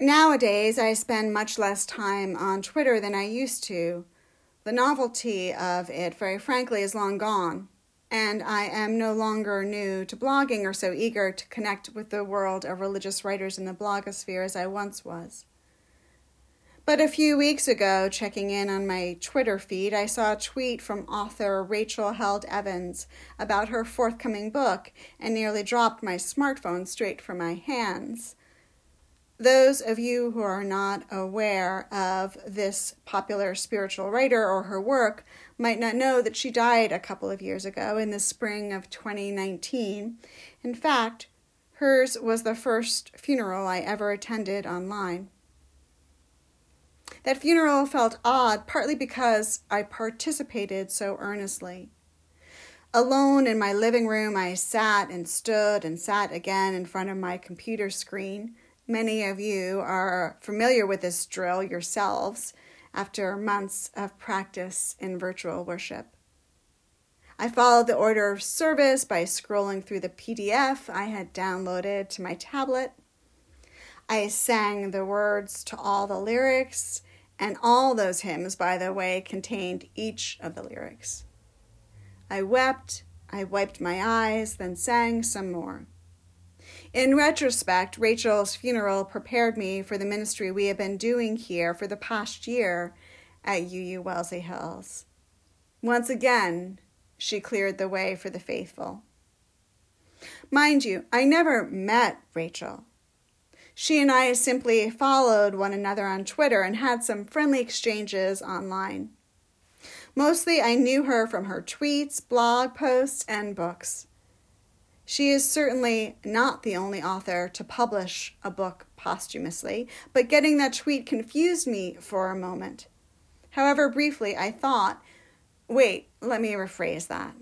Nowadays, I spend much less time on Twitter than I used to. The novelty of it, very frankly, is long gone, and I am no longer new to blogging or so eager to connect with the world of religious writers in the blogosphere as I once was. But a few weeks ago, checking in on my Twitter feed, I saw a tweet from author Rachel Held Evans about her forthcoming book and nearly dropped my smartphone straight from my hands. Those of you who are not aware of this popular spiritual writer or her work might not know that she died a couple of years ago in the spring of 2019. In fact, hers was the first funeral I ever attended online. That funeral felt odd, partly because I participated so earnestly. Alone in my living room, I sat and stood and sat again in front of my computer screen. Many of you are familiar with this drill yourselves after months of practice in virtual worship. I followed the order of service by scrolling through the PDF I had downloaded to my tablet. I sang the words to all the lyrics, and all those hymns, by the way, contained each of the lyrics. I wept, I wiped my eyes, then sang some more. In retrospect, Rachel's funeral prepared me for the ministry we have been doing here for the past year at UU Wellesley Hills. Once again, she cleared the way for the faithful. Mind you, I never met Rachel. She and I simply followed one another on Twitter and had some friendly exchanges online. Mostly, I knew her from her tweets, blog posts, and books. She is certainly not the only author to publish a book posthumously, but getting that tweet confused me for a moment. However, briefly, I thought, wait, let me rephrase that.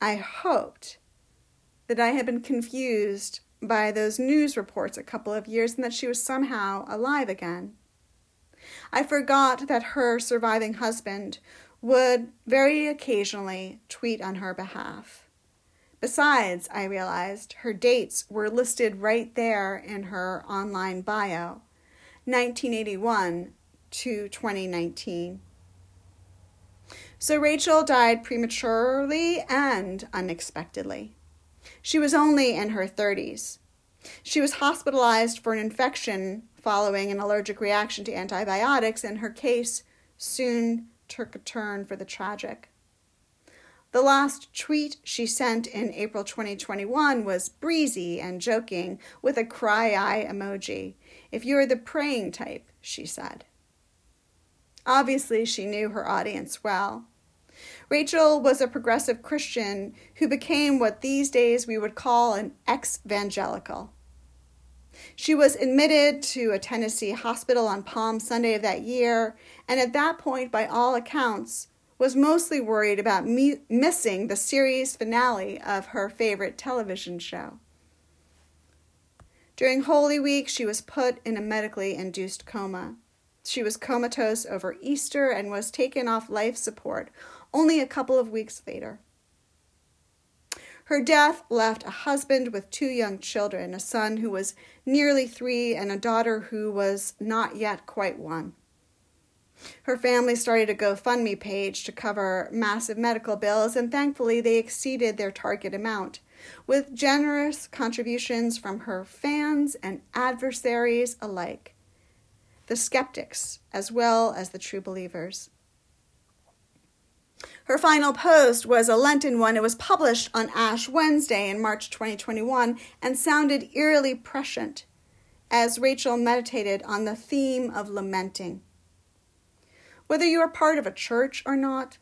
I hoped that I had been confused by those news reports a couple of years and that she was somehow alive again. I forgot that her surviving husband would very occasionally tweet on her behalf. Besides, I realized her dates were listed right there in her online bio 1981 to 2019. So Rachel died prematurely and unexpectedly. She was only in her 30s. She was hospitalized for an infection following an allergic reaction to antibiotics, and her case soon took a turn for the tragic. The last tweet she sent in April 2021 was breezy and joking with a cry eye emoji. If you're the praying type, she said. Obviously, she knew her audience well. Rachel was a progressive Christian who became what these days we would call an ex evangelical. She was admitted to a Tennessee hospital on Palm Sunday of that year, and at that point, by all accounts, was mostly worried about me- missing the series finale of her favorite television show. During Holy Week, she was put in a medically induced coma. She was comatose over Easter and was taken off life support only a couple of weeks later. Her death left a husband with two young children, a son who was nearly three and a daughter who was not yet quite one. Her family started a GoFundMe page to cover massive medical bills, and thankfully they exceeded their target amount, with generous contributions from her fans and adversaries alike, the skeptics as well as the true believers. Her final post was a Lenten one. It was published on Ash Wednesday in March 2021 and sounded eerily prescient as Rachel meditated on the theme of lamenting. Whether you are part of a church or not,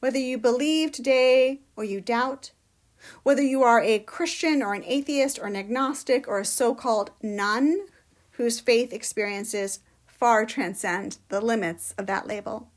whether you believe today or you doubt, whether you are a Christian or an atheist or an agnostic or a so called none whose faith experiences far transcend the limits of that label.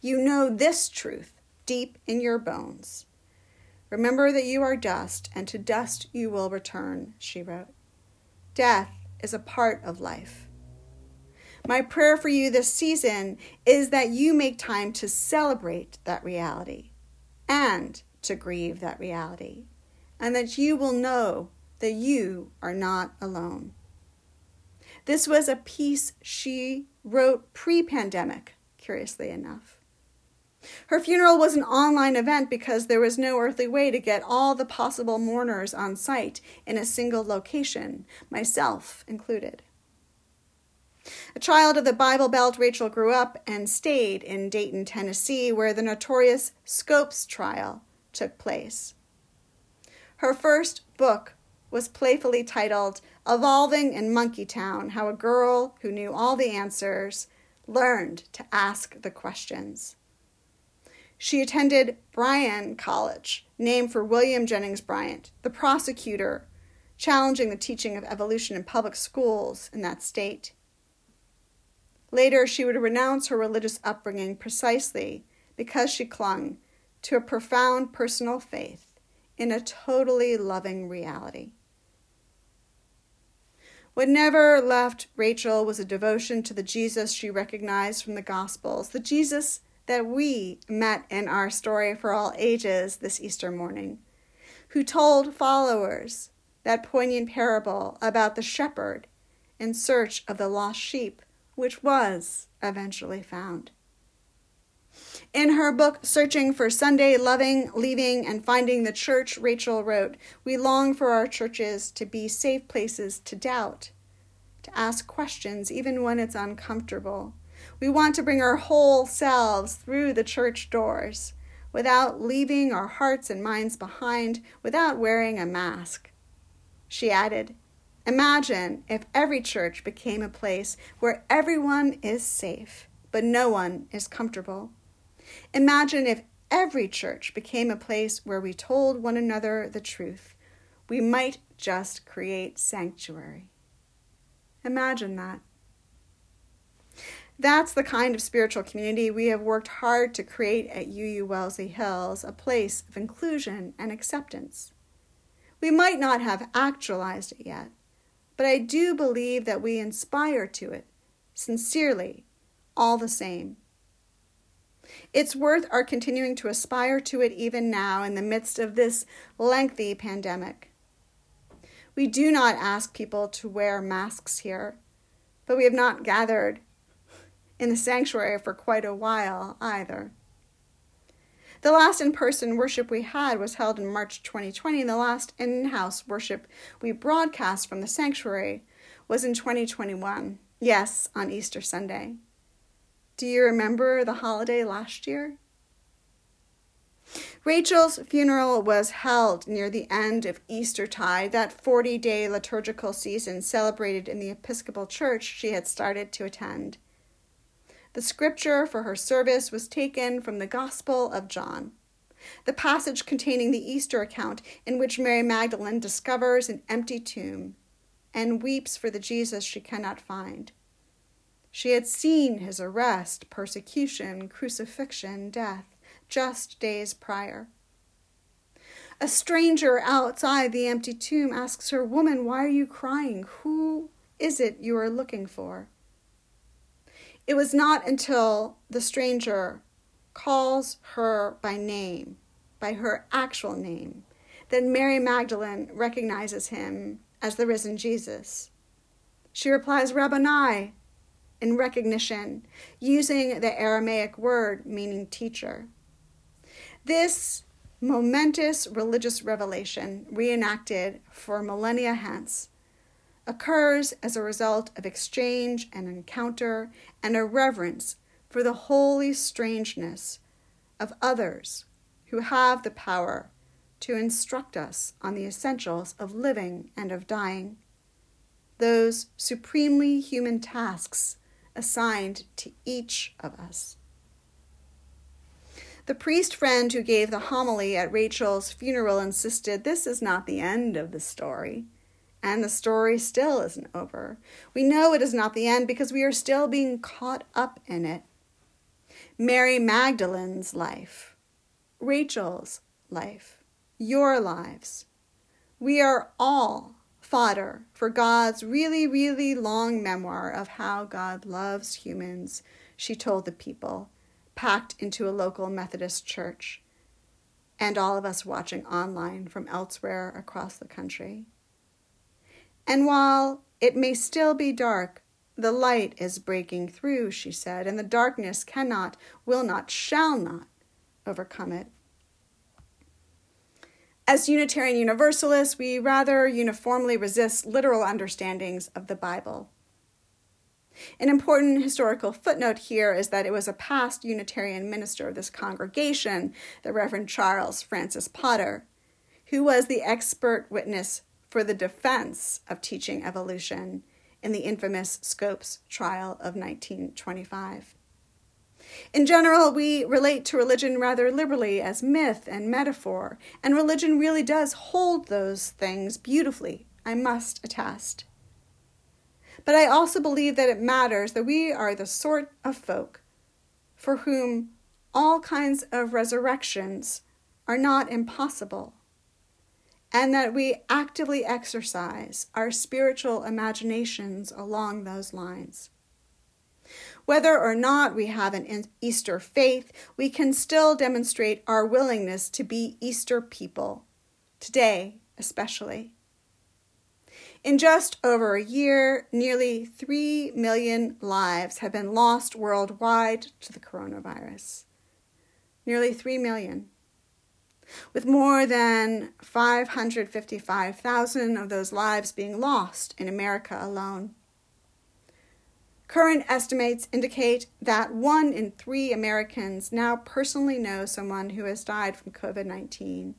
You know this truth deep in your bones. Remember that you are dust, and to dust you will return, she wrote. Death is a part of life. My prayer for you this season is that you make time to celebrate that reality and to grieve that reality, and that you will know that you are not alone. This was a piece she wrote pre pandemic, curiously enough. Her funeral was an online event because there was no earthly way to get all the possible mourners on site in a single location, myself included. A child of the Bible Belt, Rachel grew up and stayed in Dayton, Tennessee, where the notorious Scopes trial took place. Her first book was playfully titled Evolving in Monkeytown How a Girl Who Knew All the Answers Learned to Ask the Questions. She attended Bryan College, named for William Jennings Bryan, the prosecutor challenging the teaching of evolution in public schools in that state. Later, she would renounce her religious upbringing precisely because she clung to a profound personal faith in a totally loving reality. What never left Rachel was a devotion to the Jesus she recognized from the Gospels, the Jesus that we met in our story for all ages this Easter morning, who told followers that poignant parable about the shepherd in search of the lost sheep, which was eventually found. In her book, Searching for Sunday, Loving, Leaving, and Finding the Church, Rachel wrote, We long for our churches to be safe places to doubt, to ask questions even when it's uncomfortable, we want to bring our whole selves through the church doors without leaving our hearts and minds behind, without wearing a mask. She added, Imagine if every church became a place where everyone is safe, but no one is comfortable. Imagine if every church became a place where we told one another the truth. We might just create sanctuary. Imagine that. That's the kind of spiritual community we have worked hard to create at UU Wellesley Hills, a place of inclusion and acceptance. We might not have actualized it yet, but I do believe that we inspire to it, sincerely, all the same. It's worth our continuing to aspire to it even now in the midst of this lengthy pandemic. We do not ask people to wear masks here, but we have not gathered in the sanctuary for quite a while either. The last in person worship we had was held in March 2020, and the last in house worship we broadcast from the sanctuary was in 2021. Yes, on Easter Sunday. Do you remember the holiday last year? Rachel's funeral was held near the end of Eastertide, that 40 day liturgical season celebrated in the Episcopal Church she had started to attend. The scripture for her service was taken from the Gospel of John, the passage containing the Easter account in which Mary Magdalene discovers an empty tomb and weeps for the Jesus she cannot find. She had seen his arrest, persecution, crucifixion, death, just days prior. A stranger outside the empty tomb asks her, Woman, why are you crying? Who is it you are looking for? It was not until the stranger calls her by name, by her actual name, that Mary Magdalene recognizes him as the risen Jesus. She replies, Rabboni, in recognition, using the Aramaic word meaning teacher. This momentous religious revelation, reenacted for millennia hence, occurs as a result of exchange and encounter and a reverence for the holy strangeness of others who have the power to instruct us on the essentials of living and of dying, those supremely human tasks assigned to each of us. The priest friend who gave the homily at Rachel's funeral insisted this is not the end of the story. And the story still isn't over. We know it is not the end because we are still being caught up in it. Mary Magdalene's life, Rachel's life, your lives. We are all fodder for God's really, really long memoir of how God loves humans, she told the people, packed into a local Methodist church, and all of us watching online from elsewhere across the country. And while It may still be dark. The light is breaking through, she said, and the darkness cannot, will not, shall not overcome it. As Unitarian Universalists, we rather uniformly resist literal understandings of the Bible. An important historical footnote here is that it was a past Unitarian minister of this congregation, the Reverend Charles Francis Potter, who was the expert witness for the defense of teaching evolution in the infamous Scopes trial of 1925. In general, we relate to religion rather liberally as myth and metaphor, and religion really does hold those things beautifully, I must attest. But I also believe that it matters that we are the sort of folk for whom all kinds of resurrections are not impossible, and that we actively exercise our spiritual imaginations along those lines. Whether or not we have an Easter faith, we can still demonstrate our willingness to be Easter people, today especially. In just over a year, nearly 3 million lives have been lost worldwide to the coronavirus. Nearly 3 million. With more than 555,000 of those lives being lost in America alone. Current estimates indicate that one in three Americans now personally know someone who has died from COVID 19.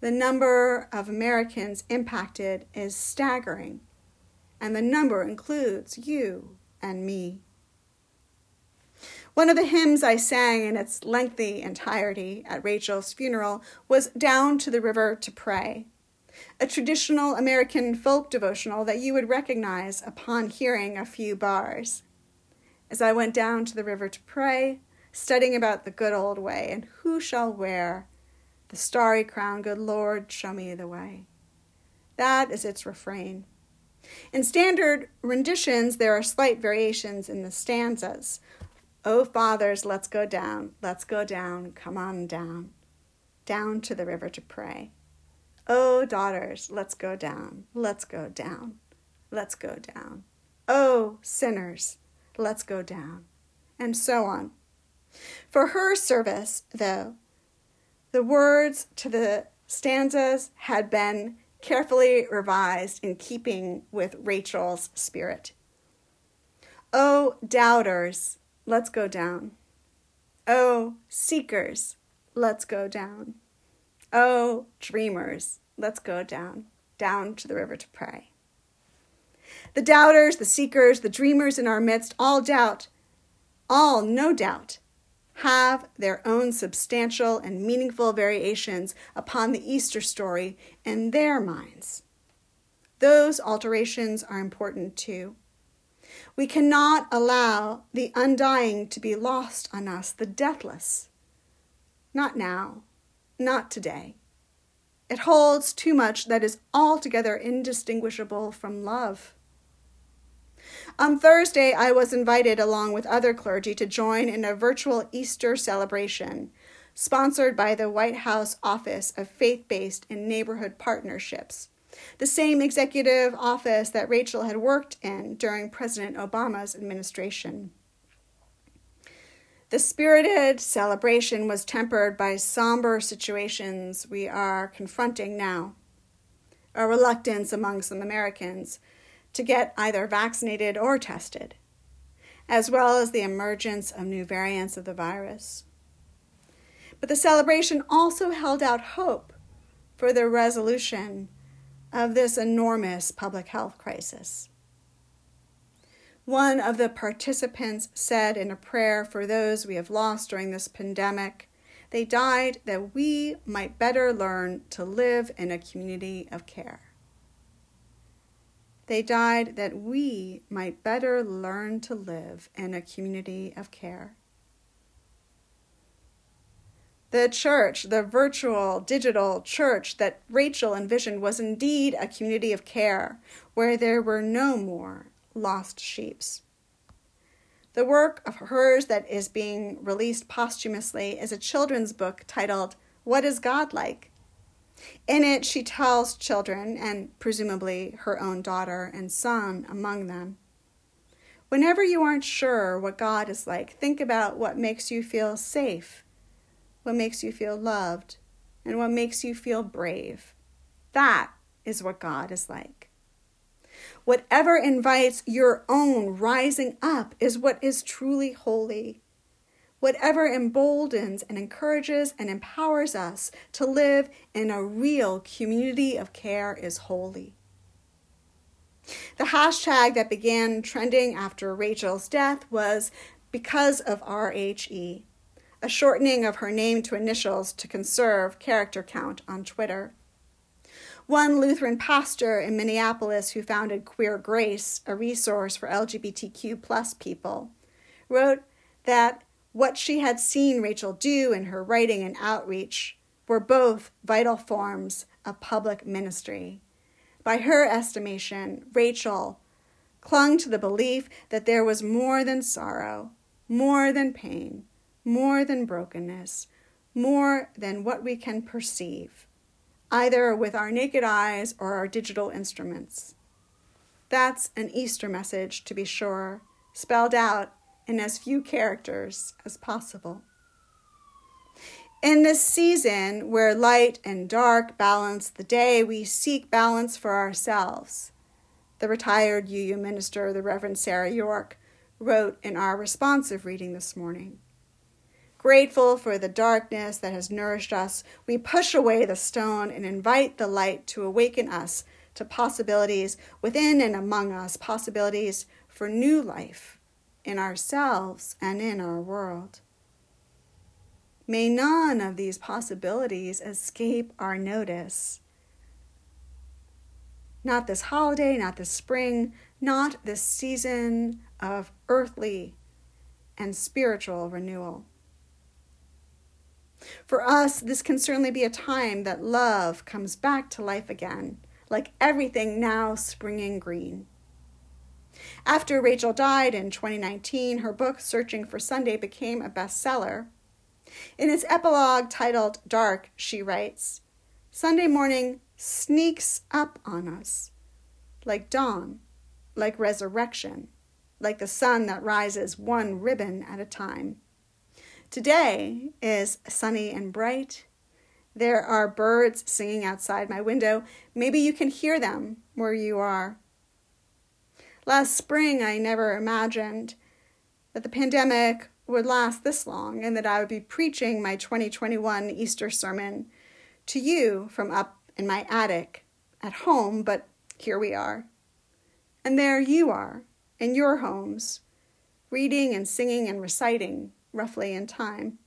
The number of Americans impacted is staggering, and the number includes you and me. One of the hymns I sang in its lengthy entirety at Rachel's funeral was Down to the River to Pray a traditional American folk devotional that you would recognize upon hearing a few bars. As I went down to the river to pray, studying about the good old way, and who shall wear the starry crown, good Lord, show me the way. That is its refrain. In standard renditions, there are slight variations in the stanzas. Oh, fathers, let's go down, let's go down, come on down, down to the river to pray. Oh, daughters, let's go down, let's go down, let's go down. Oh, sinners, let's go down, and so on. For her service, though, the words to the stanzas had been carefully revised in keeping with Rachel's spirit. Oh, doubters, let's go down. Oh, seekers, let's go down. Oh, dreamers, let's go down, down to the river to pray. The doubters, the seekers, the dreamers in our midst all doubt, all, no doubt, have their own substantial and meaningful variations upon the Easter story in their minds. Those alterations are important too. We cannot allow the undying to be lost on us, the deathless. Not now, not today. It holds too much that is altogether indistinguishable from love. On Thursday, I was invited, along with other clergy, to join in a virtual Easter celebration sponsored by the White House Office of Faith Based and Neighborhood Partnerships, the same executive office that Rachel had worked in during President Obama's administration. The spirited celebration was tempered by somber situations we are confronting now. A reluctance among some Americans to get either vaccinated or tested, as well as the emergence of new variants of the virus. But the celebration also held out hope for the resolution of this enormous public health crisis. One of the participants said in a prayer for those we have lost during this pandemic, they died that we might better learn to live in a community of care. They died that we might better learn to live in a community of care. The church, the virtual, digital church that Rachel envisioned, was indeed a community of care where there were no more Lost sheep. The work of hers that is being released posthumously is a children's book titled What is God Like? In it, she tells children, and presumably her own daughter and son among them, Whenever you aren't sure what God is like, think about what makes you feel safe, what makes you feel loved, and what makes you feel brave. That is what God is like. Whatever invites your own rising up is what is truly holy. Whatever emboldens and encourages and empowers us to live in a real community of care is holy. The hashtag that began trending after Rachel's death was because of RHE, a shortening of her name to initials to conserve character count on Twitter. One Lutheran pastor in Minneapolis who founded Queer Grace, a resource for LGBTQ plus people, wrote that what she had seen Rachel do in her writing and outreach were both vital forms of public ministry. By her estimation, Rachel clung to the belief that there was more than sorrow, more than pain, more than brokenness, more than what we can perceive, either with our naked eyes or our digital instruments. That's an Easter message, to be sure, spelled out in as few characters as possible. In this season where light and dark balance the day, we seek balance for ourselves. The retired UU minister, the Reverend Sarah York, wrote in our responsive reading this morning. Grateful for the darkness that has nourished us, we push away the stone and invite the light to awaken us to possibilities within and among us, possibilities for new life in ourselves and in our world. May none of these possibilities escape our notice. Not this holiday, not this spring, not this season of earthly and spiritual renewal. For us, this can certainly be a time that love comes back to life again, like everything now springing green. After Rachel died in 2019, her book, Searching for Sunday, became a bestseller in its epilogue titled Dark, she writes Sunday morning sneaks up on us like dawn, like resurrection, like the sun that rises one ribbon at a time. Today is sunny and bright. There are birds singing outside my window. Maybe you can hear them where you are. Last spring, I never imagined that the pandemic would last this long and that I would be preaching my 2021 Easter sermon to you from up in my attic at home, but here we are. And there you are in your homes, reading and singing and reciting roughly in time.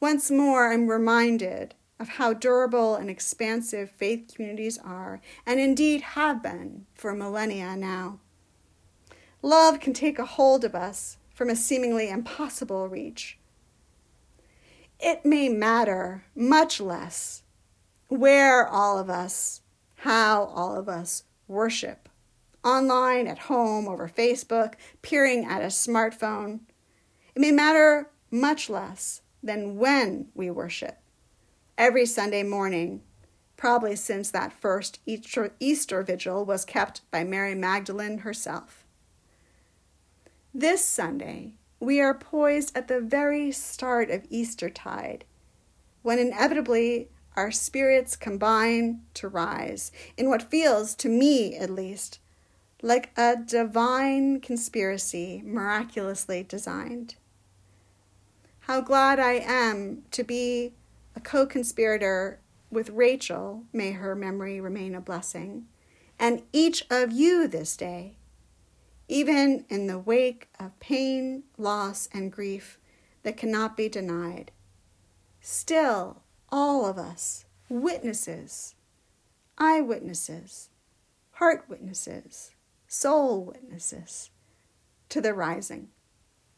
Once more, I'm reminded of how durable and expansive faith communities are, and indeed have been for millennia now. Love can take a hold of us from a seemingly impossible reach. It may matter much less where all of us, how all of us worship online, at home, over Facebook, peering at a smartphone. It may matter much less than when we worship. Every Sunday morning, probably since that first Easter, vigil was kept by Mary Magdalene herself. This Sunday, we are poised at the very start of Eastertide, when inevitably our spirits combine to rise in what feels, to me at least, like a divine conspiracy miraculously designed. How glad I am to be a co conspirator with Rachel, may her memory remain a blessing, and each of you this day even in the wake of pain, loss, and grief that cannot be denied. Still, all of us, witnesses, eyewitnesses, heart witnesses, soul witnesses to the rising.